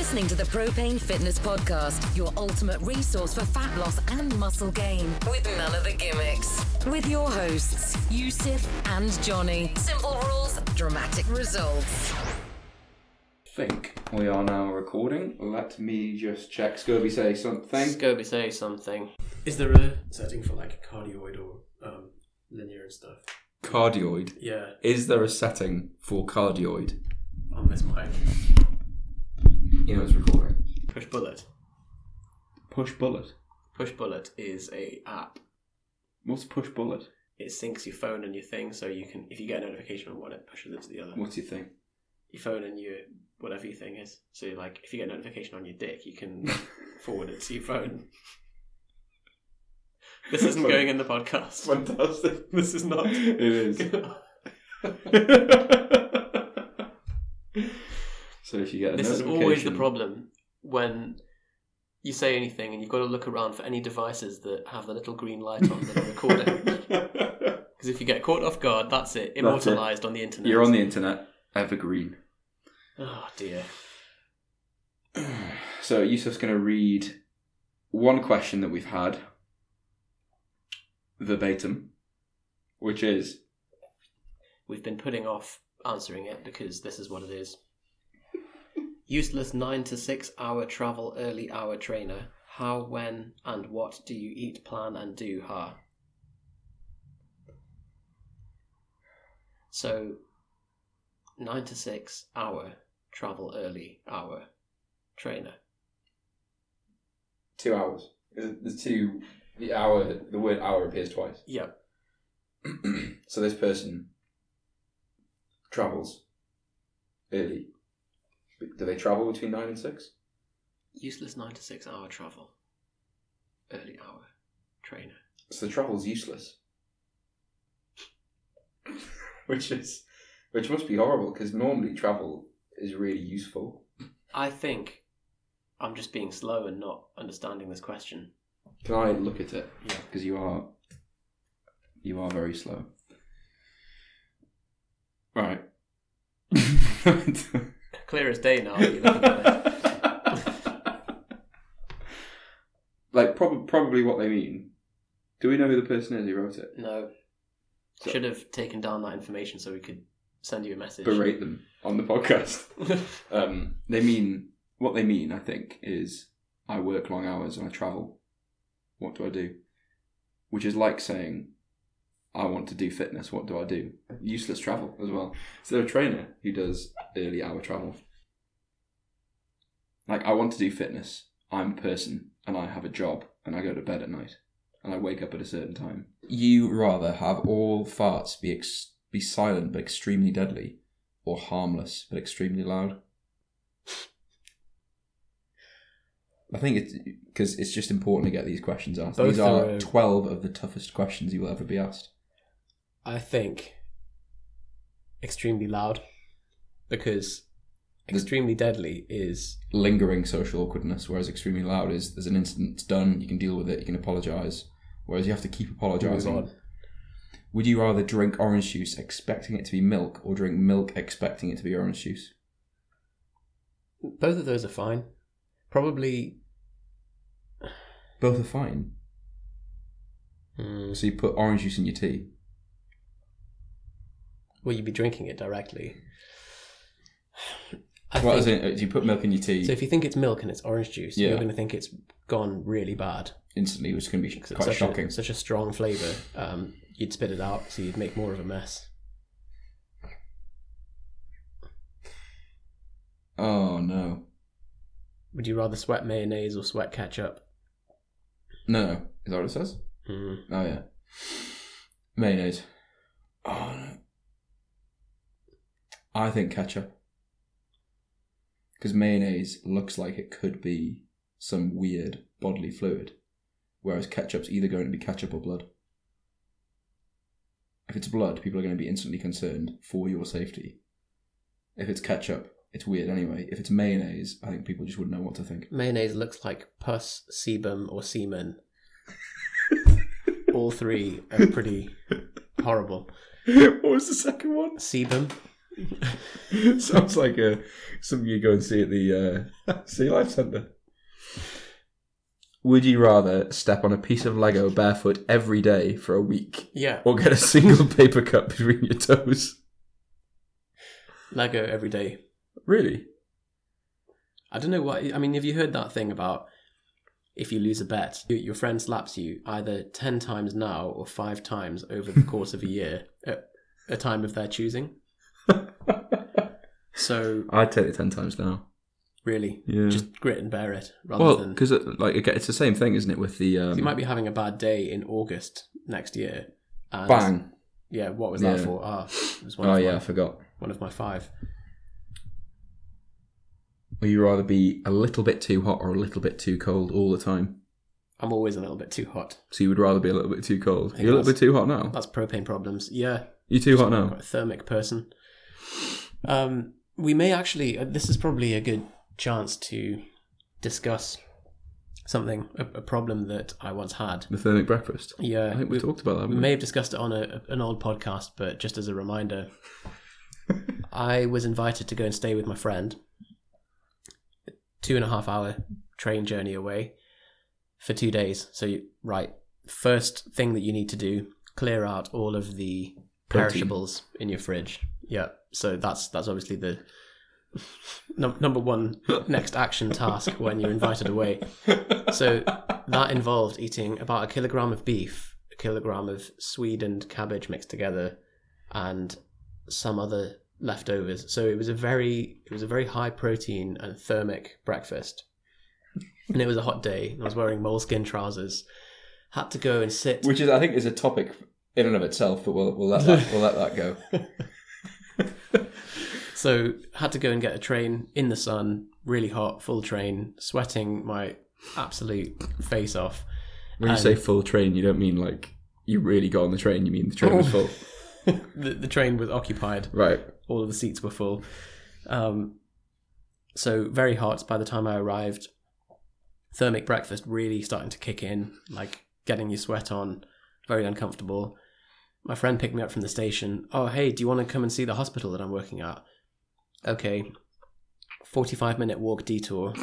listening to the Propane Fitness Podcast, your ultimate resource for fat loss and muscle gain, with none of the gimmicks. With your hosts, Yusuf and Johnny. Simple rules, dramatic results. think we are now recording. Let me just check. Scobie say something. Scobie say something. Is there a setting for like cardioid or um, linear and stuff? Cardioid. Yeah, Is there a setting for cardioid? on this mic. You know it's recording. Pushbullet. Push bullet. Push Bullet is a app. What's Pushbullet? It syncs your phone and your thing, so you can, if you get a notification on one, it pushes it to the other. What's your thing? Your phone and your whatever your thing is. So, like, if you get a notification on your dick, you can forward it to your phone. This isn't going in the podcast. Fantastic. This is not. It is. so if you get a this is always the problem when you say anything and you've got to look around for any devices that have the little green light on that are recording. Because if you get caught off guard, that's it. it. Immortalized on the internet. You're on the internet. Evergreen. Oh dear. So Yusuf's going to read one question that we've had verbatim, which is We've been putting off answering it because this is what it is. Useless nine to six hour travel early hour trainer. How, when, and what do you eat, plan, and do? Ha. So, nine to six hour travel early hour trainer. two hours. The two. The hour. The word hour appears twice. Yep. so this person travels early. Do they travel between nine and six? Useless nine to six hour travel early hour trainer. So the travel's useless. which is, which must be horrible because normally travel is really useful. I think I'm just being slow and not understanding this question. Can I look at it? Yeah. Because you are, you are very slow. Right. Clear as day now. You're looking at it. like prob- probably what they mean. Do we know who the person is who wrote it? No. So- Should have taken down that information so we could send you a message. Berate them on the podcast. Um, they mean what they mean. I think is I work long hours and I travel. What do I do? Which is like saying I want to do fitness. What do I do? Useless travel as well. So they're a trainer who does early hour travel. Like I want to do fitness. I'm a person and I have a job and I go to bed at night and I wake up at a certain time. You rather have all farts be ex- be silent but extremely deadly, or harmless but extremely loud? I think it's because it's just important to get these questions asked. Both these are are, uh, twelve of the toughest questions you will ever be asked. I think extremely loud because extremely deadly is Lingering social awkwardness, whereas extremely loud is there's an incident, it's done, you can deal with it, you can apologise. Whereas you have to keep apologising. on. Would you rather drink orange juice expecting it to be milk, or drink milk expecting it to be orange juice? Both of those are fine. Probably. Both are fine. Hmm, So you put orange juice in your tea. Will you be drinking it directly? I What is think- it? Do you put milk in your tea So if you think it's milk and it's orange juice, Yeah. you're going to think it's gone really bad. instantly, which to be quite such shocking. A, such a strong flavour. Um, you'd spit it out, so you'd make more of a mess. Oh no, Would you rather sweat mayonnaise or sweat ketchup? no. Is that what it says? Hmm. Oh yeah, mayonnaise. Oh no. I think ketchup. Because mayonnaise looks like it could be some weird bodily fluid, whereas ketchup's either going to be ketchup or blood. If it's blood, people are going to be instantly concerned for your safety. If it's ketchup, it's weird anyway. If it's mayonnaise, I think people just wouldn't know what to think. Mayonnaise looks like pus, sebum, or semen. All three are pretty horrible. what was the second one? Sebum, Sounds like a something you go and see at the uh, Sea Life Centre. Would you rather step on a piece of Lego barefoot every day for a week, Yeah, or get a single paper cup between your toes? Lego every day. Really? I don't know what. I mean, have you heard that thing about if you lose a bet, your- your friend slaps you either 10 times now or five times over the course of a year at a time of their choosing? So, I'd take it ten times now. really, Yeah. just grit and bear it rather well, than. because like again, it's the same thing, isn't it? With the um, you might be having a bad day in August next year. And bang. Yeah, what was that Yeah. for? Ah, it was one, Oh of yeah, I forgot. one of my five. Would you rather be a little bit too hot or a little bit too cold all the time? I'm always a little bit too hot. So you would rather be a little bit too cold. You're a little bit too hot now. That's propane problems. Yeah, You're too hot I'm now. a thermic person. Um, we may actually. Uh, this is probably a good chance to discuss something, a, a problem that I once had. The thermic breakfast. Yeah, I think we, talked about that. we haven't may have discussed it on a, an old podcast, but just as a reminder, I was invited to go and stay with my friend. Two and a half hour train journey away for two days. So, you, right, first thing that you need to do clear out all of the Protein. perishables in your fridge. Yeah, so that's that's obviously the num- number one next action task when you're invited away. So that involved eating about a kilogram of beef, a kilogram of swede and cabbage mixed together, and some other leftovers. So it was a very it was a very high protein and thermic breakfast. And it was a hot day. I was wearing moleskin trousers. Had to go and sit. Which is, I think, is a topic in and of itself, but we'll, we'll let that we'll let that go. So had to go and get a train in the sun, really hot, full train, sweating my absolute face off. When you say full train, you don't mean like you really got on the train. You mean the train was full, the, the train was occupied. right? all of the seats were full. Um, so very hot by the time I arrived. Thermic breakfast really starting to kick in, like getting your sweat on, very uncomfortable. My friend picked me up from the station. Oh, hey, do you want to come and see the hospital that I'm working at? Okay. 45 minute walk detour.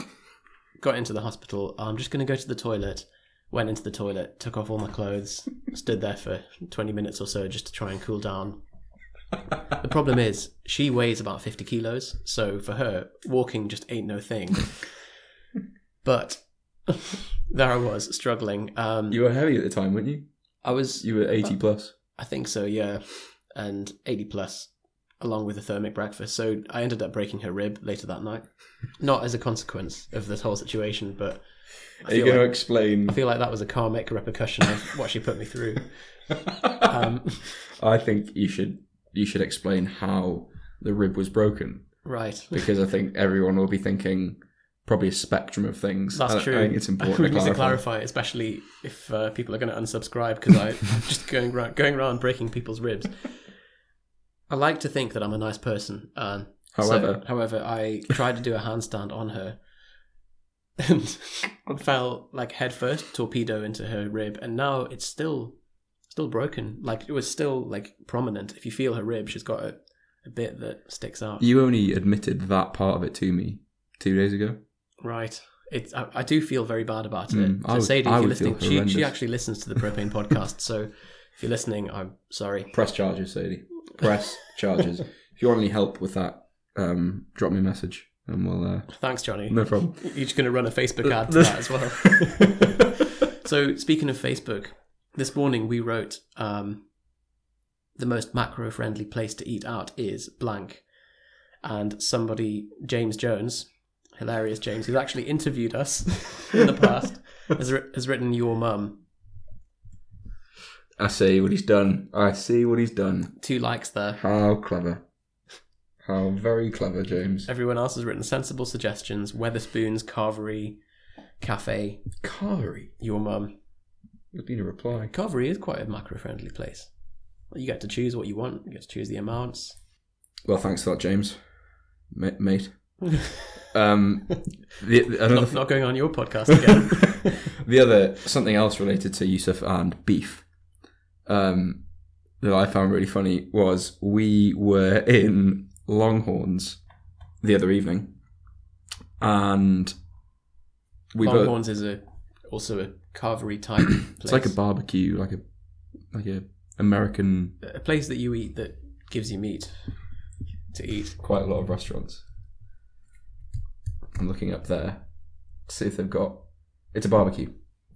Got into the hospital. I'm just going to go to the toilet. Went into the toilet, took off all my clothes, stood there for 20 minutes or so just to try and cool down. The problem is, she weighs about 50 kilos, so for her, walking just ain't no thing. But there I was, struggling. Um, You were heavy at the time, weren't you? I was, You were eighty plus. I think so, yeah, and 80 plus, along with a thermic breakfast. So I ended up breaking her rib later that night. Not as a consequence of this whole situation, but I Are you going to like, explain? I feel like that was a karmic repercussion of what she put me through. Um, I think you should you should explain how the rib was broken right. because I think everyone will be thinking probably a spectrum of things. That's I, true. I think it's important to clarify. to clarify, especially if uh, people are going to unsubscribe because I'm just going around, going around breaking people's ribs. I like to think that I'm a nice person. Um, so- However, however, I tried to do a handstand on her and fell like head first, torpedo into her rib, and now it's still still broken. Like it was still like prominent. If you feel her rib, she's got a, a bit that sticks out. you only admitted that part of it to me two days ago. Right. It's I, I do feel very bad about it. Mm, I would- Sadie, I if you're would feel listening, she, she actually listens to the Propane podcast. So if you're listening, I'm sorry. Press charges, Sadie. Press charges. If you want any help with that, um, drop me a message and we'll. Uh, Thanks, Johnny. no problem. You're just going to run a Facebook ad to that as well. so speaking of Facebook, this morning we wrote um, the most macro-friendly place to eat out is blank, and somebody James Jones, hilarious James, who's actually interviewed us in the past, has, has written your mum. I see what he's done. I see what he's done. Two likes there. How clever. How very clever, James. Everyone else has written sensible suggestions. Wetherspoons, Carvery, Cafe, Carvery. your mum. There's been a reply. Carvery is quite a macro-friendly place. You get to choose what you want. You get to choose the amounts. Well, thanks for that, James. Ma- mate. Um, the, the- another Not, not going on your podcast again. the other something else related to Yusuf and beef um, that I found really funny was we were in Longhorns the other evening, and we. Longhorns is a also a carvery type place. It's like a barbecue, like a like a American. a place that you eat that gives you meat to eat. Quite a lot of restaurants. I'm looking up there to see if they've got. It's a barbecue.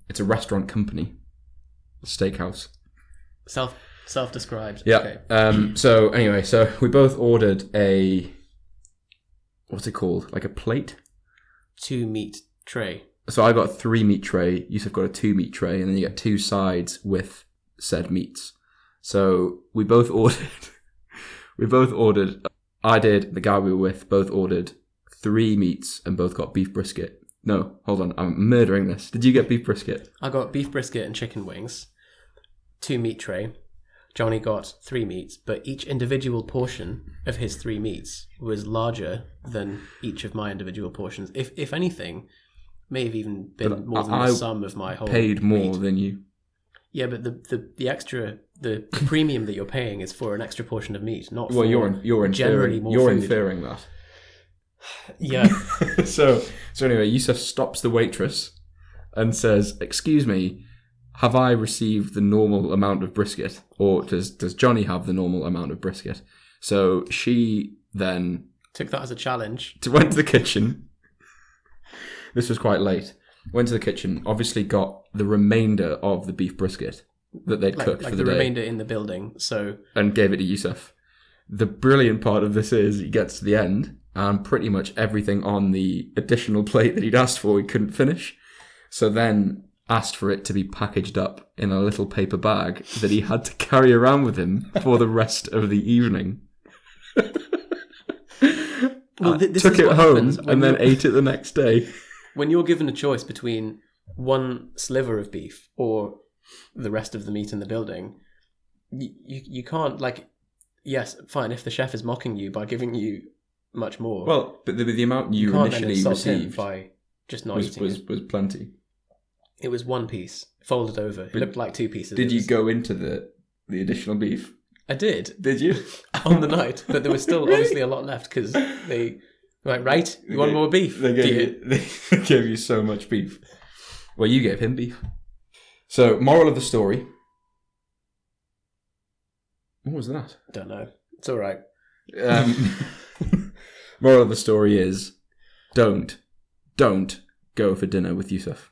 It's a restaurant company, a steakhouse. Self self described. Yeah. Okay. Um. So anyway, so we both ordered a. What's it called? Like a plate. Two meat tray. So I got a three meat tray. Yusuf got a two meat tray, and then you get two sides with said meats. So we both ordered. we both ordered. I did. The guy we were with both ordered three meats, and both got beef brisket. No, hold on. I'm murdering this. Did you get beef brisket? I got beef brisket and chicken wings. Two meat tray. Johnny got three meats, but each individual portion of his three meats was larger than each of my individual portions. If if anything, may have even been But more than I the sum of my whole Paid more meat. than you. Yeah, but the, the, the extra the, premium that you're paying is for an extra portion of meat, not Well, for you're you're generally inferring. more You're food. inferring that. Yeah, so so anyway, Yusuf stops the waitress and says, "Excuse me, have I received the normal amount of brisket, or does does Johnny have the normal amount of brisket?" So she then took that as a challenge. went to the kitchen. This was quite late. Went to the kitchen. Obviously, got the remainder of the beef brisket that they'd Like, cooked like for the, the, day remainder in the building. So and gave it to Yusuf. The brilliant part of this is he gets to the end and pretty much everything on the additional plate that he'd asked for he couldn't finish. So then asked for it to be packaged up in a little paper bag that he had to carry around with him for the rest of the evening. Well, uh, thi- this Took it home and then ate it the next day. when you're given a choice between one sliver of beef or the rest of the meat in the building, you, you, you can't, like, yes, fine, if the chef is mocking you by giving you much more, Well, but the, the amount you, can't initially received by just not was, eating was, was plenty. It was one piece, folded over. It But looked like two pieces. Did It you was- go into the the additional beef? I did Did you? on the night, but there was still obviously a lot left because they, like, right, you want more beef? They Do gave you? you, they gave you so much beef. Well, you gave him beef. So, moral of the story. What was that? Don't know. It's all right. Um, moral of the story is don't, don't go for dinner with Yusuf.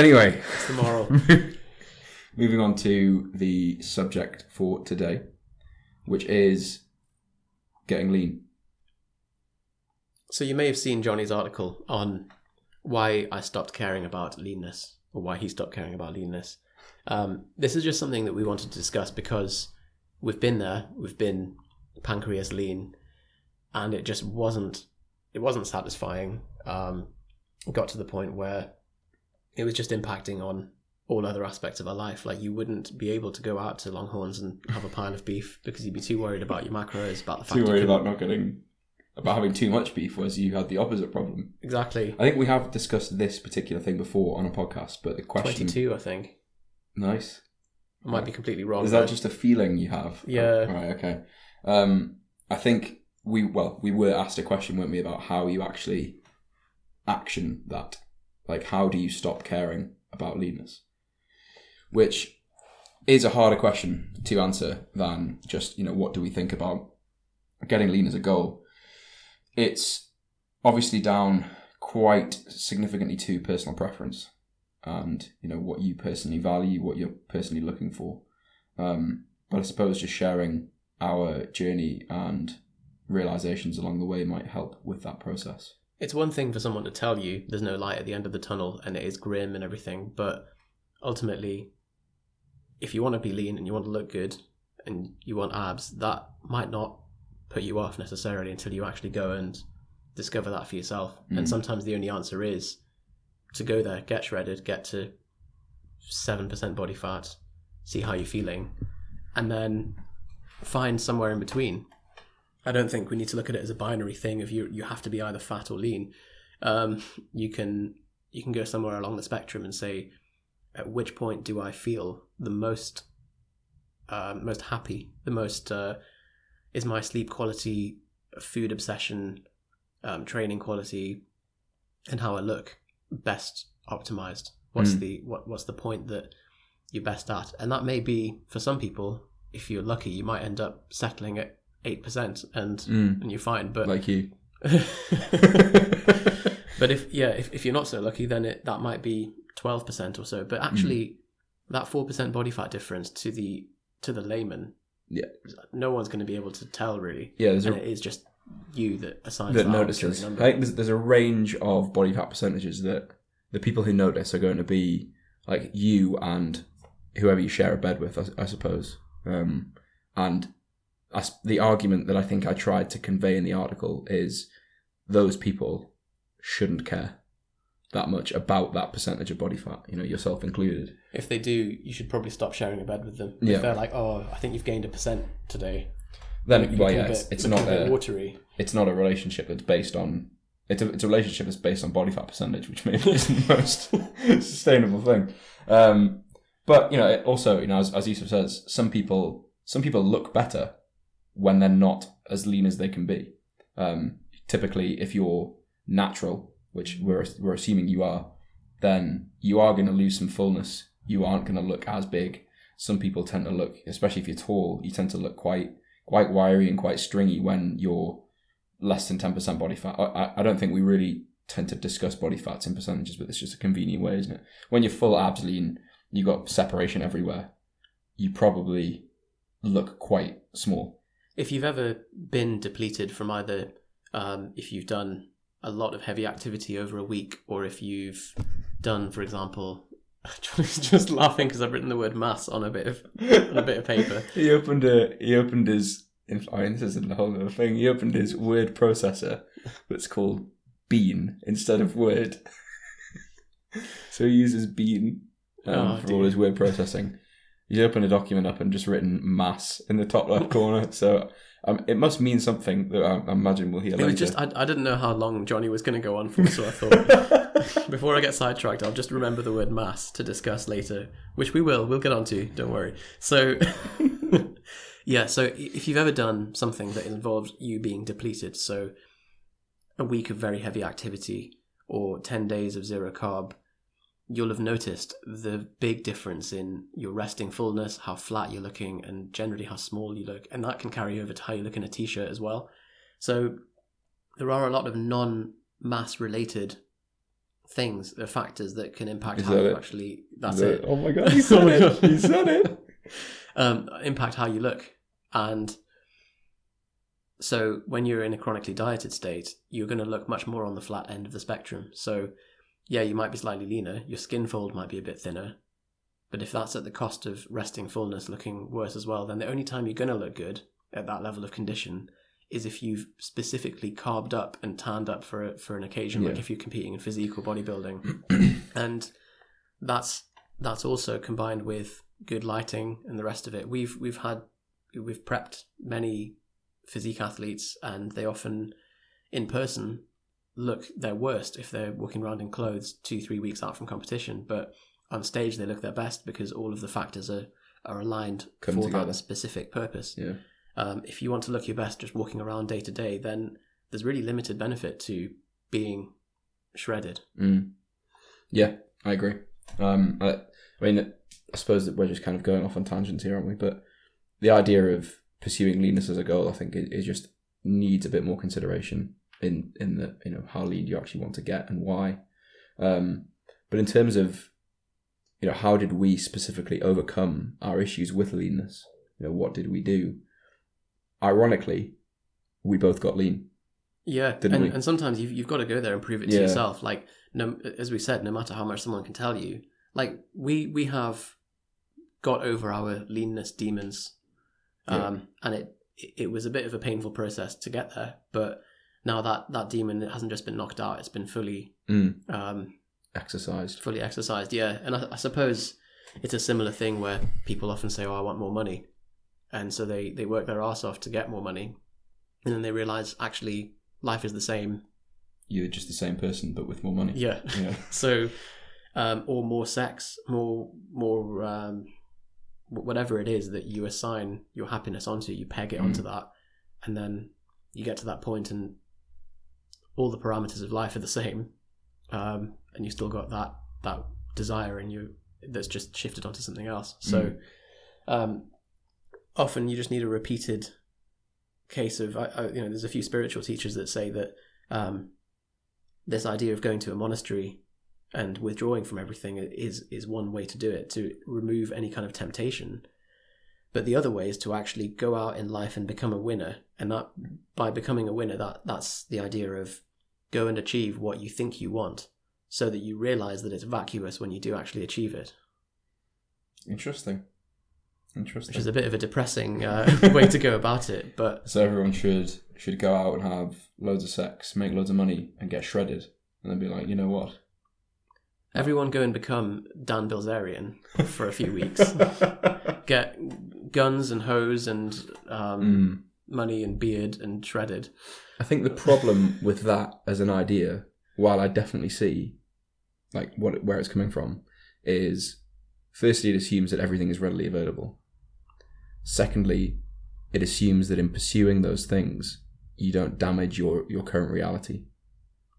Anyway, It's the moral. moving on to the subject for today, which is getting lean. So you may have seen Johnny's article on why I stopped caring about leanness, or why he stopped caring about leanness. Um, this is just something that we wanted to discuss because we've been there, we've been pancreas lean, and it just wasn't it wasn't satisfying. Um, got to the point where it was just impacting on all other aspects of our life. Like you wouldn't be able to go out to Longhorns and have a pile of beef because you'd be too worried about your macros, about the fact Too worried about not getting, about having too much beef, whereas you had the opposite problem. exactly I think we have discussed this particular thing before on a podcast, but the question. twenty two. I think. Nice. I might be completely wrong. Is that just a feeling you have? Yeah. Right. Okay. Um, I think we well we were asked a question, weren't we, about how you actually action that? Like, how do you stop caring about leanness? Which is a harder question to answer than just you know what do we think about getting lean as a goal. It's obviously down quite significantly to personal preference and you know what you personally value, what you're personally looking for. Um, but I suppose just sharing our journey and realizations along the way might help with that process. It's one thing for someone to tell you there's no light at the end of the tunnel and it is grim and everything, but ultimately, if you want to be lean and you want to look good and you want abs, that might not put you off necessarily until you actually go and discover that for yourself. Mm. And sometimes the only answer is to go there, get shredded, get to 7% body fat, see how you're feeling, and then find somewhere in between. I don't think we need to look at it as a binary thing of you you have to be either fat or lean. Um, you can you can go somewhere along the spectrum and say, at which point do I feel the most uh, most happy, the most uh, is my sleep quality food obsession, um, training quality, and how I look best optimized. What's Mm. the what what's the point that you're best at? And that may be for some people. If you're lucky, you might end up settling at eight percent, and Mm. and you're fine. But Like you. but if yeah, if, if you're not so lucky, then it that might be twelve percent or so. But actually, that four percent body fat difference to the to the layman, Yeah. no one's going to be able to tell really. Yeah, and a it is just you that assigns that that notices. I think there's, there's a range of body fat percentages that the people who notice are going to be like you and whoever you share a bed with, I, I suppose. Um, and the argument that I think I tried to convey in the article is those people shouldn't care that much about that percentage of body fat, you know, yourself included. If they do, you should probably stop sharing a bed with them. Yeah. If they're like, "Oh, I think you've gained a percent today," Then, well, yeah, bit- it's, it's not a a, watery. it's not a relationship that's based on it's a, it's a relationship that's based on body fat percentage, which maybe isn't the most sustainable thing. Um, but you know, it also you know, as, as Yusuf says, some people some people look better when they're not as lean as they can be. Um, typically, if you're natural, which we're we're assuming you are, then you are going to lose some fullness. You aren't going to look as big. Some people tend to look, especially if you're tall, you tend to look quite quite wiry and quite stringy when you're less than 10% body fat. I, I- don't think we really tend to discuss body fats in percentages, but it's just a convenient way, isn't it? When you're full abs lean, you've got separation everywhere, you probably look quite small. If you've ever been depleted from either, um, if you've done a lot of heavy activity over a week, or if you've done, for example, Johnny's just laughing because I've written the word mass on a bit of on a bit of paper. He opened a, he opened his, I mean, this isn't a whole other thing, he opened his word processor that's called Bean instead of Word. so he uses Bean um, Oh, for dear. all his word processing. He's opened a document up and just written mass in the top left corner. So um, it must mean something that I, I imagine we'll hear It later. was just I, I didn't know how long Johnny was going to go on for, so I thought before I get sidetracked, I'll just remember the word mass to discuss later, which we will. We'll get onto. Don't worry. So, yeah. So if you've ever done something that involves you being depleted, so a week of very heavy activity or ten days of zero carb, you'll have noticed the big difference in your resting fullness, how flat you're looking, and generally how small you look, and that can carry over to how you look in a t-shirt as well. So there are a lot of non-mass related things, the factors that can impact Is how you it? actually. That's that- it. Oh my god, he said it! He said it! Um, impact how you look, and so when you're in a chronically dieted state, you're going to look much more on the flat end of the spectrum. So yeah, you might be slightly leaner, your skin fold might be a bit thinner, but if that's at the cost of resting fullness looking worse as well, then the only time you're going to look good at that level of condition is if you've specifically carved up and tanned up for a, for an occasion, like if you're competing in physique or bodybuilding, and that's that's also combined with good lighting and the rest of it. We've we've had we've prepped many physique athletes, and they often in person look their worst if they're walking around in clothes two three weeks out from competition, but on stage they look their best because all of the factors are are aligned Come for together. that specific purpose. Yeah. Um, if you want to look your best just walking around day to day, then there's really limited benefit to being shredded. Mm. Yeah, I agree. Um, I, I mean, I suppose that we're just kind of going off on tangents here, aren't we? But the idea of pursuing leanness as a goal, I think, it just needs a bit more consideration in in the you know how lean you actually want to get and why. Um, but in terms of you know how did we specifically overcome our issues with leanness? You know, what did we do? Ironically, we both got lean. Yeah, and, and sometimes you've, you've got to go there and prove it to Yeah. yourself. Like, no, as we said, no matter how much someone can tell you, like we we have got over our leanness demons, um, and it it was a bit of a painful process to get there. But now that that demon hasn't just been knocked out; it's been fully Mm. um, Exercised. fully exercised. Yeah, and I, I suppose it's a similar thing where people often say, "Oh, I want more money," and so they they work their ass off to get more money, and then they realize actually life is the same. You're just the same person, but with more money. Yeah. Yeah. So, um, or more sex, more more um, whatever it is that you assign your happiness onto, you peg it onto that, and then you get to that point and all the parameters of life are the same, um, and you still got that that desire in you that's just shifted onto something else. So Mm. um, often you just need a repeated case of I, I, you know. There's a few spiritual teachers that say that um, this idea of going to a monastery and withdrawing from everything is is one way to do it to remove any kind of temptation but the other way is to actually go out in life and become a winner and that by becoming a winner that that's the idea of go and achieve what you think you want so that you realize that it's vacuous when you do actually achieve it Interesting. Interesting. which is a bit of a depressing uh, way to go about it but So everyone should should go out and have loads of sex, make loads of money, and get shredded, and then be like, you know what? everyone go and become Dan Bilzerian for a few weeks get guns and hose and um, Mm. money and beard and shredded I think the problem with that as an idea, while I definitely see like what where it's coming from, is firstly it assumes that everything is readily available. Secondly, it assumes that in pursuing those things, you don't damage your your current reality,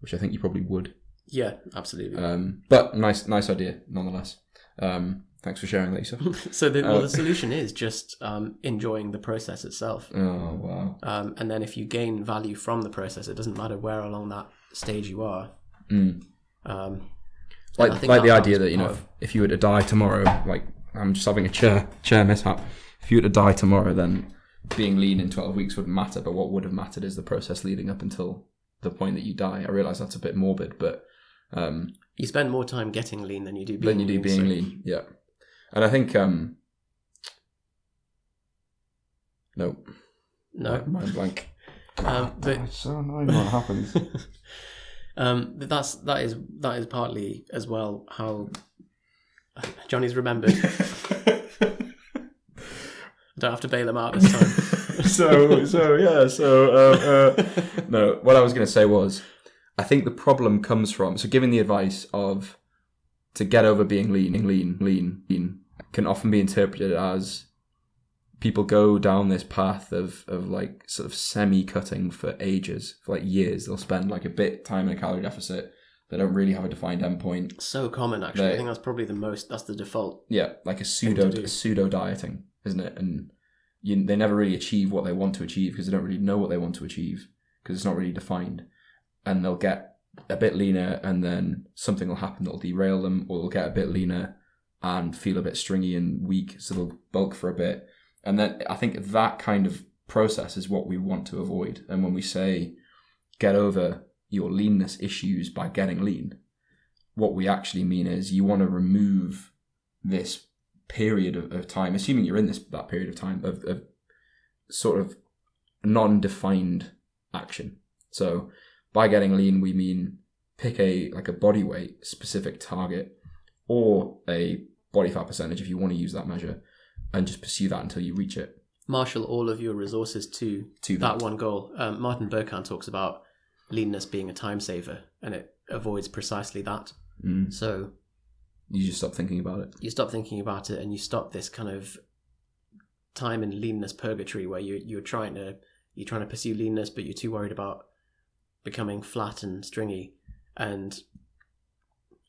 which I think you probably would. Yeah, absolutely. Um, but nice nice idea nonetheless. Um, thanks for sharing Yusuf. so the, well, uh, the solution is just um, enjoying the process itself. Oh wow. Um, and then if you gain value from the process, it doesn't matter where along that stage you are. Mm. Um, like like the idea that you know if, if you were to die tomorrow like i'm just having a chair chair mishap if you were to die tomorrow then being lean in 12 weeks wouldn't matter but what would have mattered is the process leading up until the point that you die i realize that's a bit morbid but um you spend more time getting lean than you do being than you do lean, being so- lean yeah and i think um no No, mind blank um, but it's so annoying when it happens um, but that's that is that is partly as well how Johnny's remembered. Don't have to bail him out this time. so so yeah so uh, uh, no what i was going to say was i think the problem comes from so giving the advice of to get over being lean lean lean lean can often be interpreted as people go down this path of of like sort of semi cutting for ages for like years they'll spend like a bit time in a calorie deficit they don't really have a defined endpoint so common, actually. I think that's probably the most. That's the default. yeah, like a pseudo a pseudo dieting, isn't it? And you, they never really achieve what they want to achieve because they don't really know what they want to achieve because it's not really defined. And they'll get a bit leaner, and then something will happen that'll derail them, or they'll get a bit leaner and feel a bit stringy and weak, so they'll bulk for a bit. And then I think that kind of process is what we want to avoid. And when we say get over your leanness issues by getting lean, what we actually mean is you want to remove this period of, of time, assuming you're in this that period of time of, of sort of non-defined action. So by getting lean, we mean pick a like a body weight specific target or a body fat percentage if you want to use that measure, and just pursue that until you reach it. Marshal all of your resources to To that one goal. Um, Martin Berkhan talks about leanness being a time saver, and it avoids precisely that. Mm. So You just stop thinking about it. you stop thinking about it, and you stop this kind of time in leanness purgatory where you you're trying to you're trying to pursue leanness, but you're too worried about becoming flat and stringy. And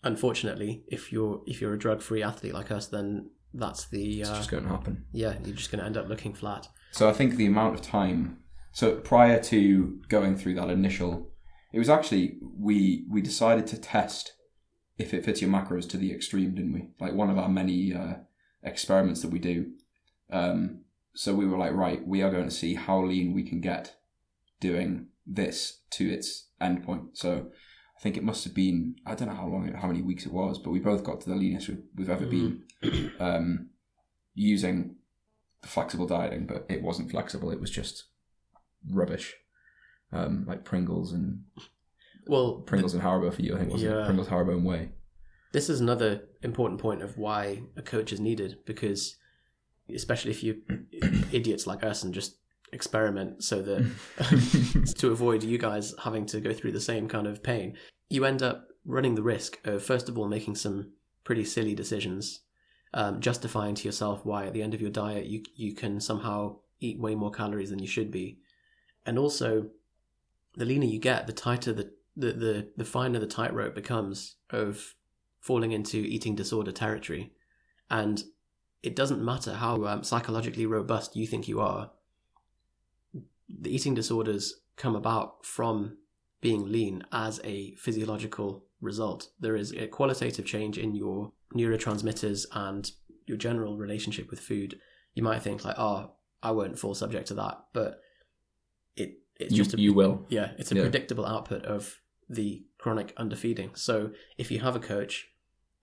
unfortunately, if you're if you're a drug free athlete like us, then that's the It's uh, just going to happen. yeah you're just going to end up looking flat. So I think the amount of time. So prior to going through that initial, it was actually we we decided to test if it fits your macros to the extreme, didn't we? Like one of our many uh, experiments that we do. Um, so we were like, right, we are going to see how lean we can get doing this to its endpoint. So I think it must have been I don't know how long, how many weeks it was, but we both got to the leanest we- we've ever been um, using the flexible dieting, but it wasn't flexible. It was just rubbish, um, like Pringles and Well, Pringles and Haribo for you. I think wasn't it? Yeah. Pringles Haribo and Whey. this is another important point of why a coach is needed because especially if you idiots like us and just experiment so that to avoid you guys having to go through the same kind of pain you end up running the risk of first of all making some pretty silly decisions um, justifying to yourself why at the end of your diet you you can somehow eat way more calories than you should be and also the leaner you get, the tighter the the the, the finer the tightrope becomes of falling into eating disorder territory, and it doesn't matter how um, psychologically robust you think you are. The eating disorders come about from being lean as a physiological result. There is a qualitative change in your neurotransmitters and your general relationship with food. You might think like, oh, I won't fall subject to that, but it it's You, just a, you will. yeah, it's a Yeah. predictable output of the chronic underfeeding. So if you have a coach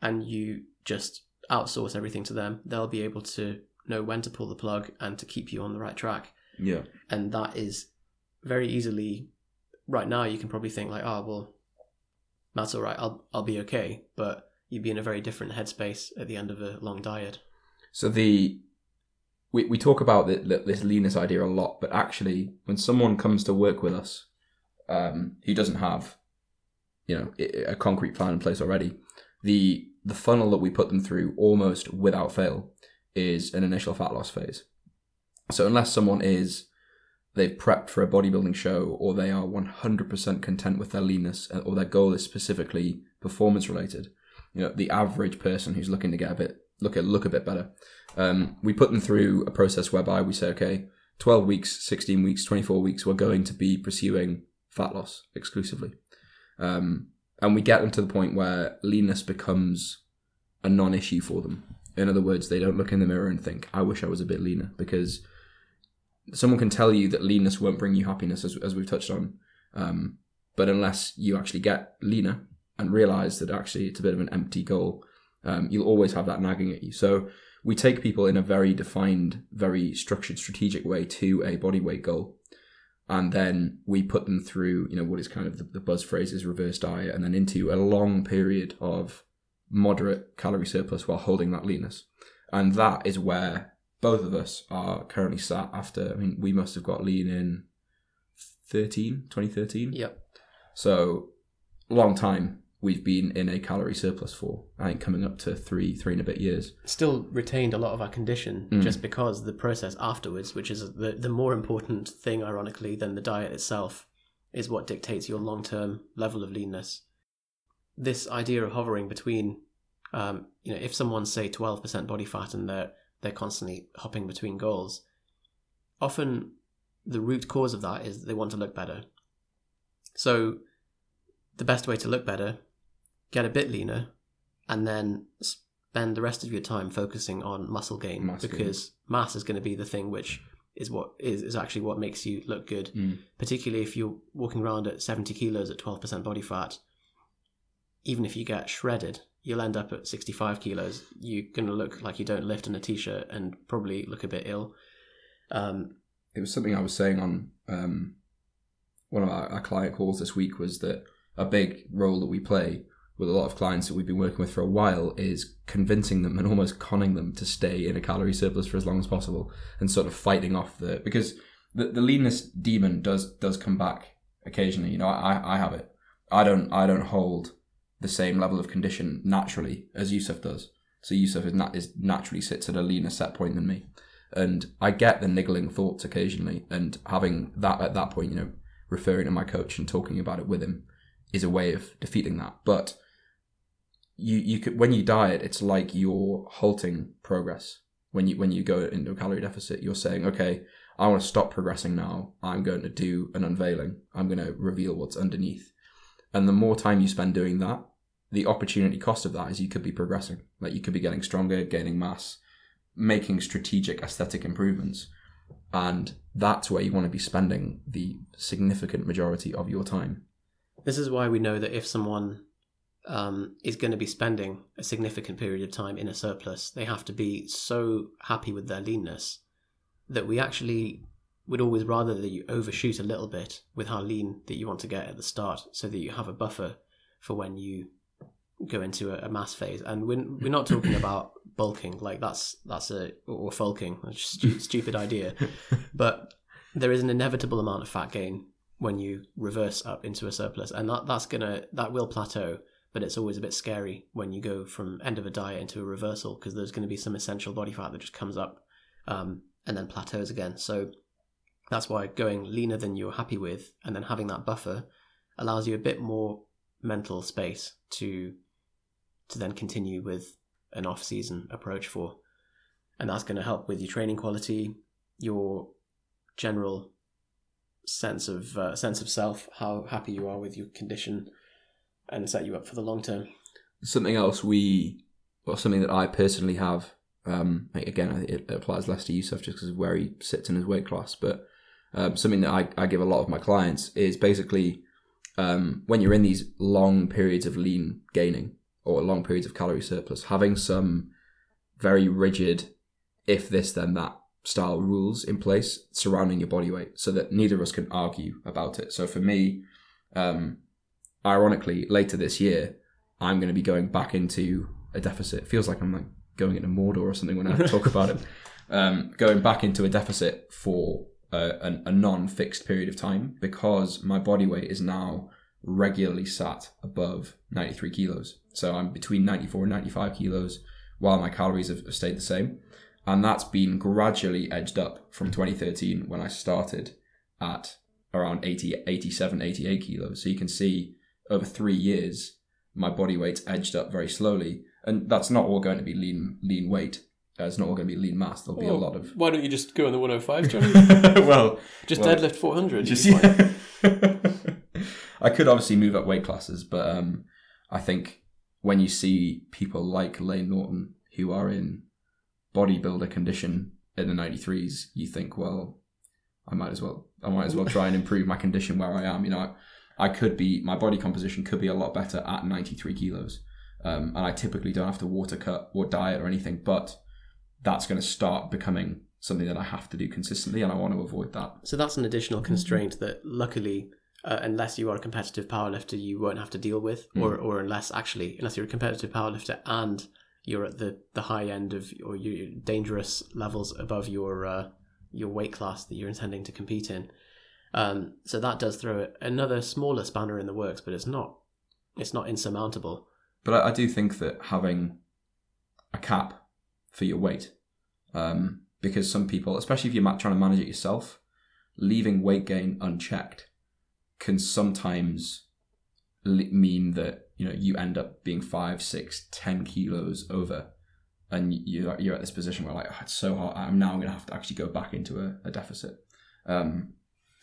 and you just outsource everything to them, they'll be able to know when to pull the plug and to keep you on the right track. Yeah. And that is very easily right now you can probably think like, oh well that's all right, I'll I'll be okay. But you'd be in a very different headspace at the end of a long diet. So the we we talk about the, this leanness idea a lot, but actually, when someone comes to work with us, um, who doesn't have, you know, a concrete plan in place already, the the funnel that we put them through almost without fail is an initial fat loss phase. So unless someone is they've prepped for a bodybuilding show or they are 100% content with their leanness uh, or their goal is specifically performance related you know the average person who's looking to get a bit look look a bit better. Um, we put them through a process whereby we say okay 12 weeks 16 weeks 24 weeks we're going to be pursuing fat loss exclusively. Um, and we get them to the point where leanness becomes a non-issue for them. In other words they don't look in the mirror and think i wish i was a bit leaner because someone can tell you that leanness won't bring you happiness as, as we've touched on. Um, but unless you actually get leaner and realize that actually it's a bit of an empty goal um, you'll always have that nagging at you. So we take people in a very defined very structured strategic way to a body weight goal. And then we put them through you know what is kind of the, the buzz phrase is reverse diet and then into a long period of moderate calorie surplus while holding that leanness. And that is where both of us are currently sat after i mean we must have got lean in 13 2013 Yep. so long time we've been in a calorie surplus for i think coming up to three three and a bit years still retained a lot of our condition Mm. just because the process afterwards, which is the, the more important thing, ironically, than the diet itself, is what dictates your long term level of leanness. This idea of hovering between, um, you know, if someone's say twelve percent body fat and they're they're constantly hopping between goals, often the root cause of that is they want to look better. So, the best way to look better, get a bit leaner, and then spend the rest of your time focusing on muscle gain Muscle gain. because mass is going to be the thing which is what is, is actually what makes you look good Mm. particularly if you're walking around at 70 kilos at 12% body fat even if you get shredded you'll end up at 65 kilos you're going to look like you don't lift in a t-shirt and probably look a bit ill um, it was something I was saying on um, one of our, our client calls this week was that a big role that we play with a lot of clients that we've been working with for a while is convincing them and almost conning them to stay in a calorie surplus for as long as possible and sort of fighting off the because the, the leanness demon does does come back occasionally. You know, I I have it. I don't I don't hold the same level of condition naturally as Yusuf does. So Yusuf is, nat- is naturally sits at a leaner set point than me and I get the niggling thoughts occasionally, and having that at that point, you know, referring to my coach and talking about it with him is a way of defeating that. But you you could when you diet, it's like you're halting progress. When you when you go into a calorie deficit, you're saying, okay, I want to stop progressing now. I'm going to do an unveiling. I'm going to reveal what's underneath. And the more time you spend doing that, the opportunity cost of that is you could be progressing. Like you could be getting stronger, gaining mass, making strategic aesthetic improvements. And that's where you want to be spending the significant majority of your time. this is why we know that if someone um, is going to be spending a significant period of time in a surplus they have to be so happy with their leanness that we actually would always rather that you overshoot a little bit with how lean that you want to get at the start so that you have a buffer for when you go into a, a mass phase. And we're, we're not talking about bulking. Like that's that's a or fulking a stu- stupid idea. But there is an inevitable amount of fat gain when you reverse up into a surplus. And that that's gonna that will plateau but it's always a bit scary when you go from end of a diet into a reversal because there's going to be some essential body fat that just comes up um, and then plateaus again. So That's why going leaner than you're happy with and then having that buffer allows you a bit more mental space to to then continue with an off season approach for. And that's going to help with your training quality, your general sense of uh, sense of self, how happy you are with your condition, and set you up for the long term. Something else we, or something that I personally have, um, again, it applies less to Yusuf just because of where he sits in his weight class, but um, something that I, I give a lot of my clients is basically um, when you're in these long periods of lean gaining or long periods of calorie surplus, having some very rigid, if this then that style rules in place surrounding your body weight so that neither of us can argue about it. So for me, um, ironically, later this year, I'm going to be going back into a deficit. It feels like I'm like going into Mordor or something when I talk about it. Um, going back into a deficit for a, a, a non-fixed period of time because my body weight is now regularly sat above 93 kilos. So I'm between 94 and 95 kilos while my calories have stayed the same. And that's been gradually edged up from 2013 when I started at around 80, 87, 88 kilos. So you can see over three years, my body weight's edged up very slowly. And that's not all going to be lean, lean weight. Uh, it's not all going to be lean mass. There'll be a lot of. Why don't you just go on the 105, Johnny? well, just well, deadlift 400. Just fine. I could obviously move up weight classes, but um, I think when you see people like Layne Norton who are in bodybuilder condition in the 93s, you think, well, I might as well, I might as well try and improve my condition where I am. You know, I, I could be, my body composition could be a lot better at 93 kilos, um, and I typically don't have to water cut or diet or anything, but that's going to start becoming something that I have to do consistently, and I want to avoid that. So that's an additional constraint that luckily, uh, unless you are a competitive powerlifter, you won't have to deal with, or or unless actually, unless you're a competitive powerlifter and you're at the, the high end of or you dangerous levels above your uh, your weight class that you're intending to compete in. Um, so that does throw another smaller spanner in the works, but it's not it's not insurmountable. But I, I do think that having a cap for your weight, um, because some people, especially if you're trying to manage it yourself, leaving weight gain unchecked can sometimes mean that you know you end up being five, six, ten kilos over, and you you're at this position where like oh, it's so hard. I'm now going to have to actually go back into a, a deficit. Um,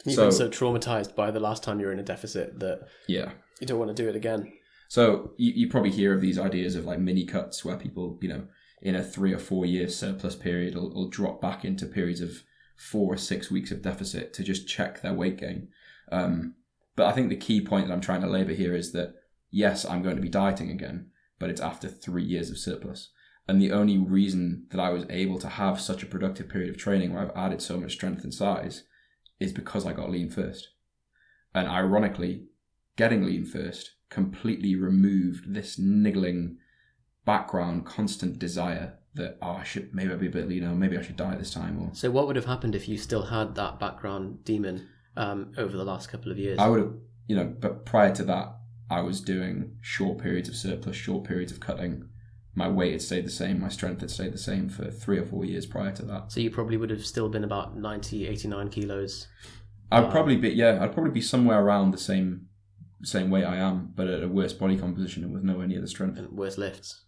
You've So- been so traumatized by the last time you were in a deficit that yeah, you don't want to do it again. So you, you probably hear of these ideas of like mini cuts where people, you know, in a three or four year surplus period will, will drop back into periods of four or six weeks of deficit to just check their weight gain. Um, but I think the key point that I'm trying to labour here is that yes, I'm going to be dieting again, but it's after three years of surplus. And the only reason that I was able to have such a productive period of training where I've added so much strength and size is because I got lean first. And ironically, getting lean first completely removed this niggling background constant desire that oh I should maybe I'll be a bit leaner, maybe I should diet this time or So what would have happened if you still had that background demon um, over the last couple of years? I would have you know, but prior to that I was doing short periods of surplus, short periods of cutting. My weight had stayed the same, my strength had stayed the same for three or four years prior to that. so you probably would have still been about 90, 89 kilos. I'd probably be yeah, I'd probably be somewhere around the same same weight I am, but at a worse body composition and with nowhere near the strength. and worse lifts.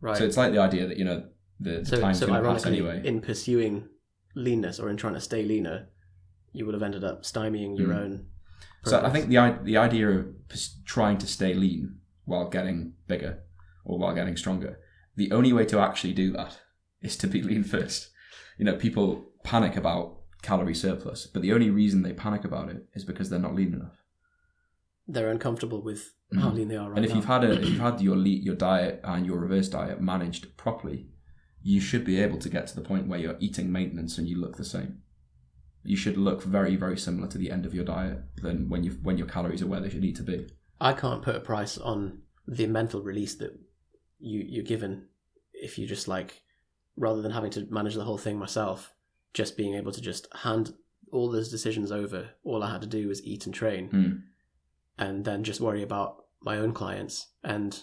Right. So it's like the idea that, you know, the, the so, time's so gonna pass anyway. in pursuing leanness or in trying to stay leaner, you would have ended up stymieing your Mm. own. So I think the the idea of trying to stay lean while getting bigger or while getting stronger, the only way to actually do that is to be lean first. You know, people panic about calorie surplus, but the only reason they panic about it is because they're not lean enough. they're uncomfortable with how Mm. lean they are right and if now. you've had a if you've had your le- your diet and your reverse diet managed properly, you should be able to get to the point where you're eating maintenance and you look the same. You should look very very similar to the end of your diet than when you when your calories are where they should need to be. I can't put a price on the mental release that you you're given if you just like rather than having to manage the whole thing myself, just being able to just hand all those decisions over. All I had to do was eat and train, Hmm. and then just worry about my own clients, and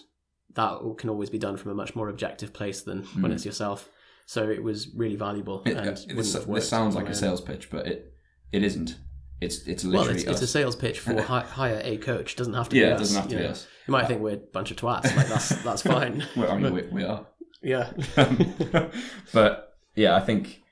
that can always be done from a much more objective place than when Mm. it's yourself. So it was really valuable. It, and this, this sounds like a sales pitch, but it it isn't. It's it's Well, literally it's, it's a sales pitch for hi- hire a coach. It doesn't have to yeah, be it us. doesn't have to you be know. us. You might think we're a bunch of twats. Like that's that's fine. Well, I mean, we, we are. yeah. Um, but yeah, I think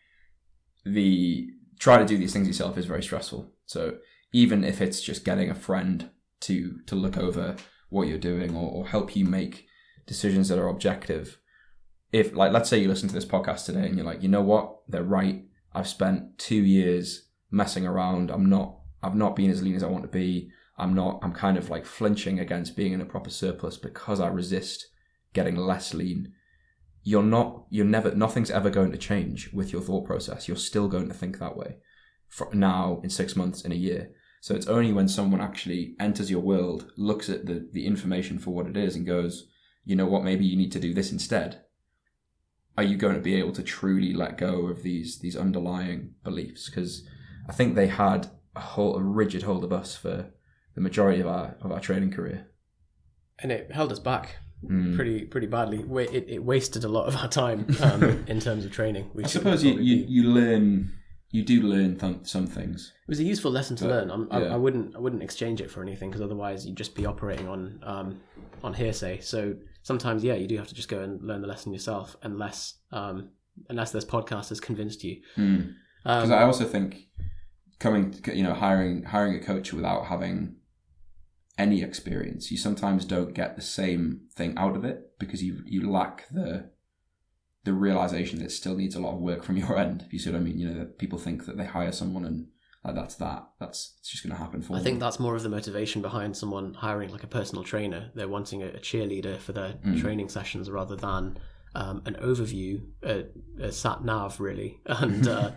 the try to do these things yourself is very stressful. So even if it's just getting a friend to to look over what you're doing or, or help you make decisions that are objective, if like let's say you listen to this podcast today and you're like, you know what, they're right. I've spent two years messing around. I'm not. I've not been as lean as I want to be. I'm not. I'm kind of like flinching against being in a proper surplus because I resist getting less lean you're not you're never nothing's ever going to change with your thought process you're still going to think that way for now in six months in a year so it's only when someone actually enters your world looks at the the information for what it is and goes you know what maybe you need to do this instead are you going to be able to truly let go of these these underlying beliefs because i think they had a whole a rigid hold of us for the majority of our of our training career and it held us back Mm. pretty pretty badly. It, it wasted a lot of our time um, in terms of training. which i suppose you, you you learn you do learn th- some things it was a useful lesson to But, learn. I'm, I, yeah. I wouldn't I wouldn't exchange it for anything because otherwise you'd just be operating on um, on hearsay. So sometimes, yeah, you do have to just go and learn the lesson yourself, unless um, unless this podcast has convinced you. because Um, I also think coming, you know, hiring hiring a coach without having any experience, you sometimes don't get the same thing out of it because you you lack the the realization that it still needs a lot of work from your end. If you see what I mean, you know, people think that they hire someone and like that's that. That's it's just going to happen for I them. think that's more of the motivation behind someone hiring like a personal trainer. They're wanting a, a cheerleader for their Mm. training sessions rather than um, an overview, a, a sat nav really, and uh,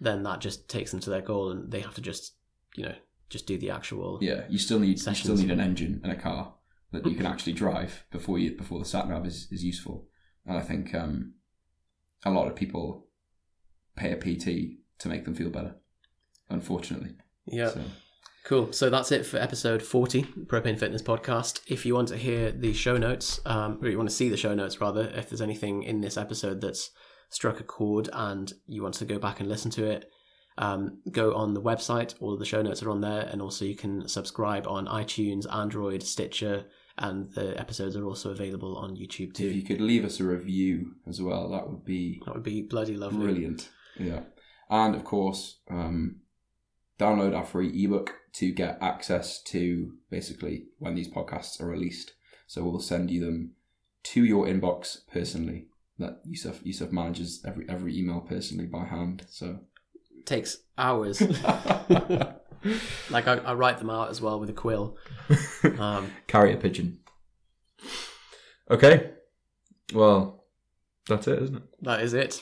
then that just takes them to their goal, and they have to just you know just do the actual. yeah, you still need you still need an engine and a car that you can actually drive before you before the sat nav is, is useful. And I think um, a lot of people pay a PT to make them feel better. Unfortunately, Yeah. So, Cool. So that's it for episode 40, Propane Fitness Podcast. If you want to hear the show notes, um, or you want to see the show notes rather, if there's anything in this episode that's struck a chord and you want to go back and listen to it, um, go on the website. All of the show notes are on there. And also you can subscribe on iTunes, Android, Stitcher, and the episodes are also available on YouTube too. if you could leave us a review as well, that would be That would be bloody lovely. brilliant. Yeah, and of course, um, download our free ebook to get access to basically when these podcasts are released. So we'll send you them to your inbox personally. That Yusuf Yusuf manages every every email personally by hand. So takes hours. like I, I write them out as well with a quill. Um, carry a pigeon. Okay, well, that's it, isn't it? that is it.